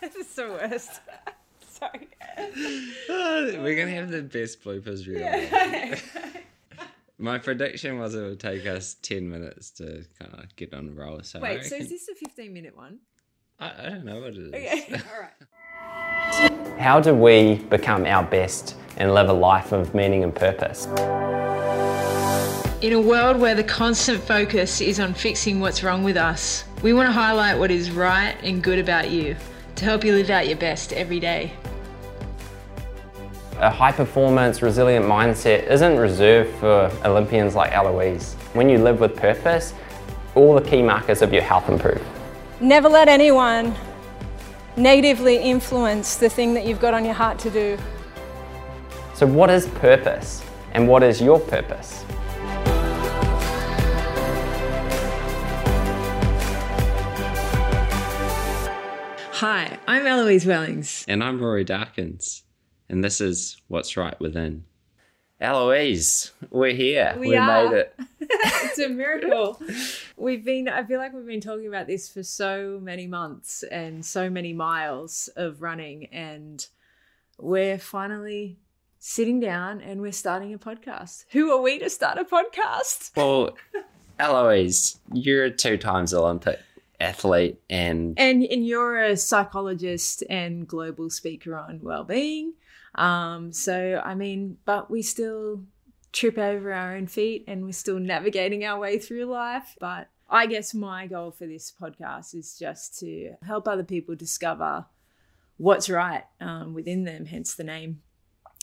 this is the worst. Sorry. We're gonna have the best bloopers reel. Yeah. My prediction was it would take us ten minutes to kind of get on a roll. So I Wait, so is this a 15 minute one? I, I don't know what it is. Okay. All right. How do we become our best and live a life of meaning and purpose? In a world where the constant focus is on fixing what's wrong with us, we want to highlight what is right and good about you to help you live out your best every day. A high performance, resilient mindset isn't reserved for Olympians like Eloise. When you live with purpose, all the key markers of your health improve. Never let anyone negatively influence the thing that you've got on your heart to do. So, what is purpose and what is your purpose? Hi, I'm Eloise Wellings. And I'm Rory Darkins, and this is What's Right Within. Eloise, we're here. We are. made it. it's a miracle. We've been, I feel like we've been talking about this for so many months and so many miles of running, and we're finally sitting down and we're starting a podcast. Who are we to start a podcast? Well, Eloise, you're a two times Olympic athlete, and And, and you're a psychologist and global speaker on well-being. Um, so I mean, but we still trip over our own feet and we're still navigating our way through life. But I guess my goal for this podcast is just to help other people discover what's right um, within them, hence the name.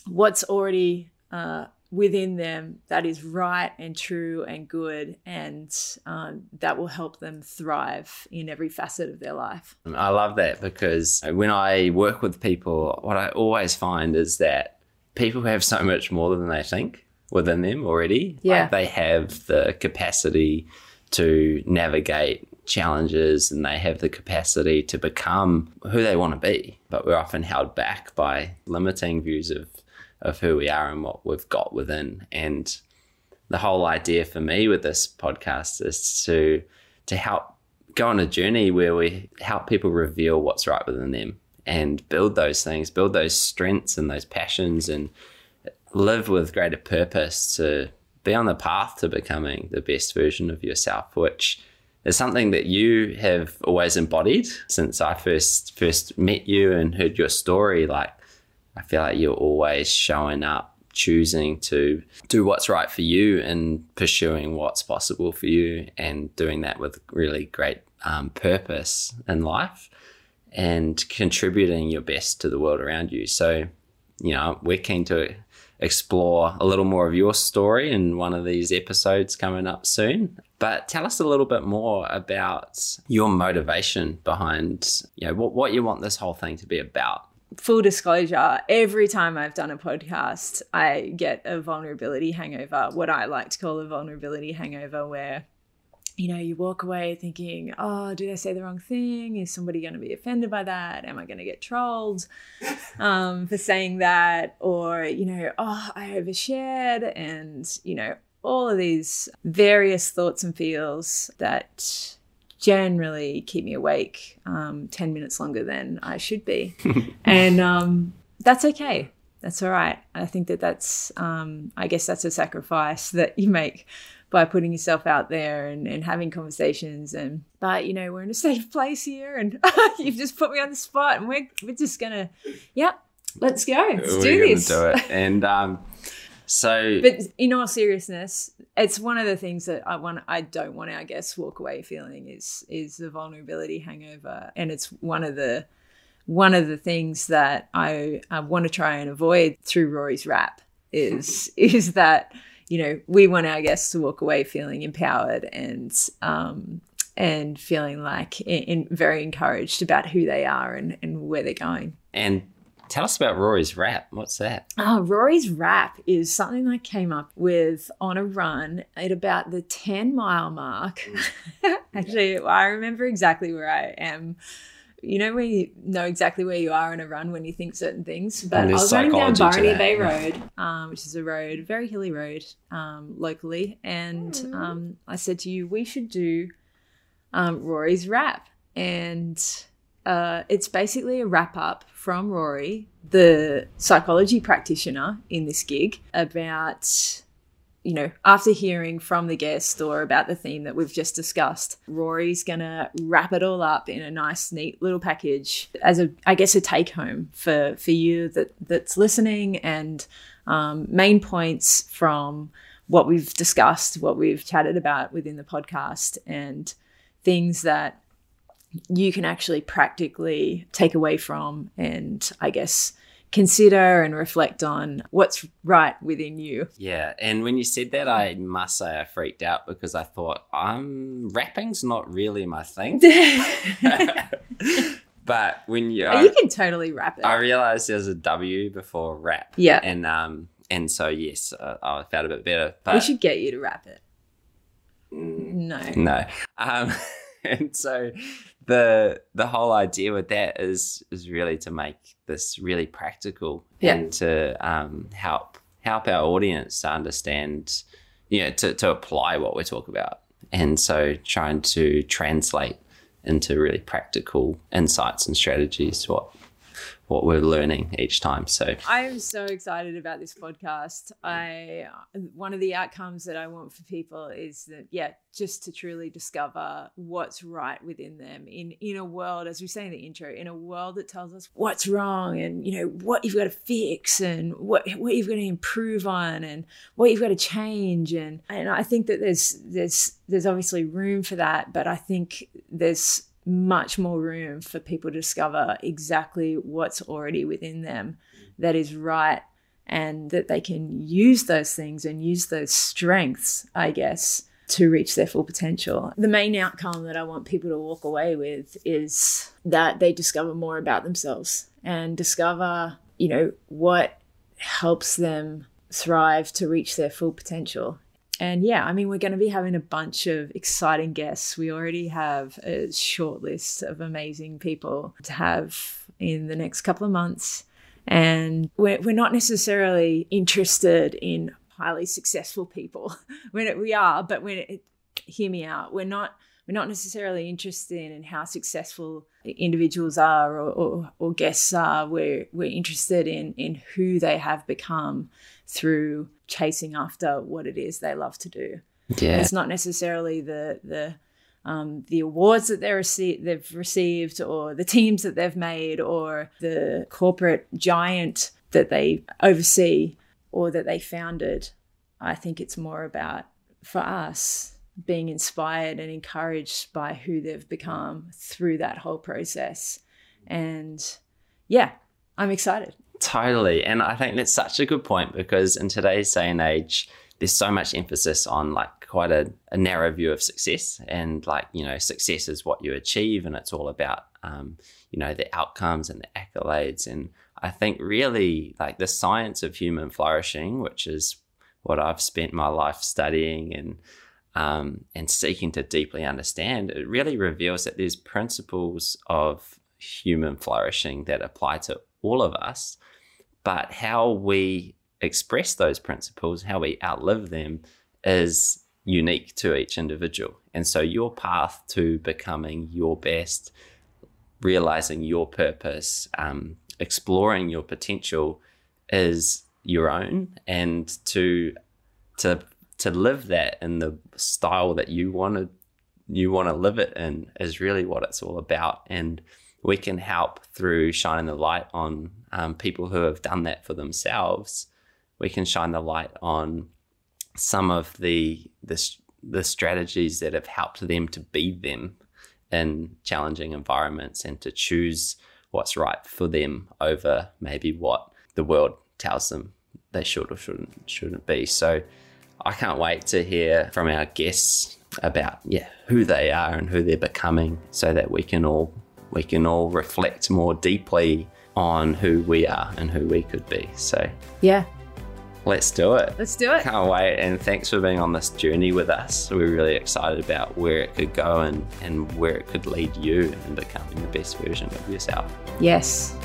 What's already uh, within them that is right and true and good, and um, that will help them thrive in every facet of their life. I love that because when I work with people, what I always find is that people have so much more than they think within them already. Yeah. Like they have the capacity to navigate challenges and they have the capacity to become who they want to be. But we're often held back by limiting views of, of who we are and what we've got within. And the whole idea for me with this podcast is to to help go on a journey where we help people reveal what's right within them and build those things, build those strengths and those passions and live with greater purpose to be on the path to becoming the best version of yourself, which is something that you have always embodied since I first first met you and heard your story. Like I feel like you're always showing up, choosing to do what's right for you and pursuing what's possible for you and doing that with really great um, purpose in life and contributing your best to the world around you. So, you know, we're keen to explore a little more of your story in one of these episodes coming up soon. But tell us a little bit more about your motivation behind, you know, what, what you want this whole thing to be about. Full disclosure, every time I've done a podcast, I get a vulnerability hangover, what I like to call a vulnerability hangover, where you know, you walk away thinking, oh, did I say the wrong thing? Is somebody going to be offended by that? Am I going to get trolled um, for saying that? Or, you know, oh, I overshared. And, you know, all of these various thoughts and feels that generally keep me awake um, 10 minutes longer than I should be. and um, that's okay. That's all right. I think that that's, um, I guess that's a sacrifice that you make by putting yourself out there and, and having conversations. And, but, you know, we're in a safe place here and you've just put me on the spot and we're, we're just going to, yep, let's go. Let's We're do this. do it. And um, so But in all seriousness, it's one of the things that I want. I don't want our guests walk away feeling is is the vulnerability hangover, and it's one of the one of the things that I, I want to try and avoid through Rory's rap is is that you know we want our guests to walk away feeling empowered and um and feeling like in, in very encouraged about who they are and and where they're going. and tell us about Rory's rap. What's that? Oh, Rory's rap is something I came up with on a run at about the 10 mile mark. Actually, I remember exactly where I am. You know, when you know exactly where you are in a run when you think certain things. But I was running down psychology to Barony. Bay Road, um, which is a road, very hilly road um, locally. And um, I said to you, we should do um, Rory's rap. And uh, it's basically a wrap up from Rory, the psychology practitioner in this gig, about you know, after hearing from the guest or about the theme that we've just discussed, Rory's going to wrap it all up in a nice, neat little package as a, I guess, a take home for for you that that's listening and um, main points from what we've discussed, what we've chatted about within the podcast, and things that you can actually practically take away from and I guess consider and reflect on what's right within you. Yeah, and when you said that, I must say I freaked out because I thought I'm rapping's not really my thing. but when you, you can totally rap it. I realized there's a W before rap. Yeah, and um, and so yes, uh, I felt a bit better. But we should get you to rap it. No, no. Um, and so the the whole idea with that is is really to make this really practical yeah. and to um, help help our audience to understand, you know, to, to apply what we talk about. And so trying to translate into really practical insights and strategies what what we're learning each time. So I'm so excited about this podcast. I one of the outcomes that I want for people is that yeah, just to truly discover what's right within them in in a world, as we say in the intro, in a world that tells us what's wrong and you know what you've got to fix and what what you've got to improve on and what you've got to change and and I think that there's there's there's obviously room for that, but I think there's much more room for people to discover exactly what's already within them that is right and that they can use those things and use those strengths, I guess, to reach their full potential. The main outcome that I want people to walk away with is that they discover more about themselves and discover, you know, what helps them thrive to reach their full potential and yeah, I mean, we're going to be having a bunch of exciting guests. We already have a short list of amazing people to have in the next couple of months. And we're, we're not necessarily interested in highly successful people. when we are, but when it, hear me out, we're not we're not necessarily interested in how successful individuals are or, or, or guests are. We're we're interested in in who they have become through chasing after what it is they love to do. Yeah. It's not necessarily the the um, the awards that they rece- they've received or the teams that they've made or the corporate giant that they oversee or that they founded. I think it's more about for us being inspired and encouraged by who they've become through that whole process. And yeah, I'm excited. Totally. And I think that's such a good point because in today's day and age, there's so much emphasis on like quite a, a narrow view of success. And like, you know, success is what you achieve and it's all about, um, you know, the outcomes and the accolades. And I think really like the science of human flourishing, which is what I've spent my life studying and um, and seeking to deeply understand, it really reveals that there's principles of human flourishing that apply to all of us but how we express those principles, how we outlive them, is unique to each individual. And so your path to becoming your best, realizing your purpose, um, exploring your potential is your own. And to to to live that in the style that you want to you want to live it in is really what it's all about. And we can help through shining the light on um, people who have done that for themselves. We can shine the light on some of the, the the strategies that have helped them to be them in challenging environments and to choose what's right for them over maybe what the world tells them they should or shouldn't shouldn't be. So I can't wait to hear from our guests about yeah who they are and who they're becoming so that we can all we can all reflect more deeply on who we are and who we could be. So, yeah, let's do it. Let's do it. Can't wait. And thanks for being on this journey with us. We're really excited about where it could go and, and where it could lead you in becoming the best version of yourself. Yes.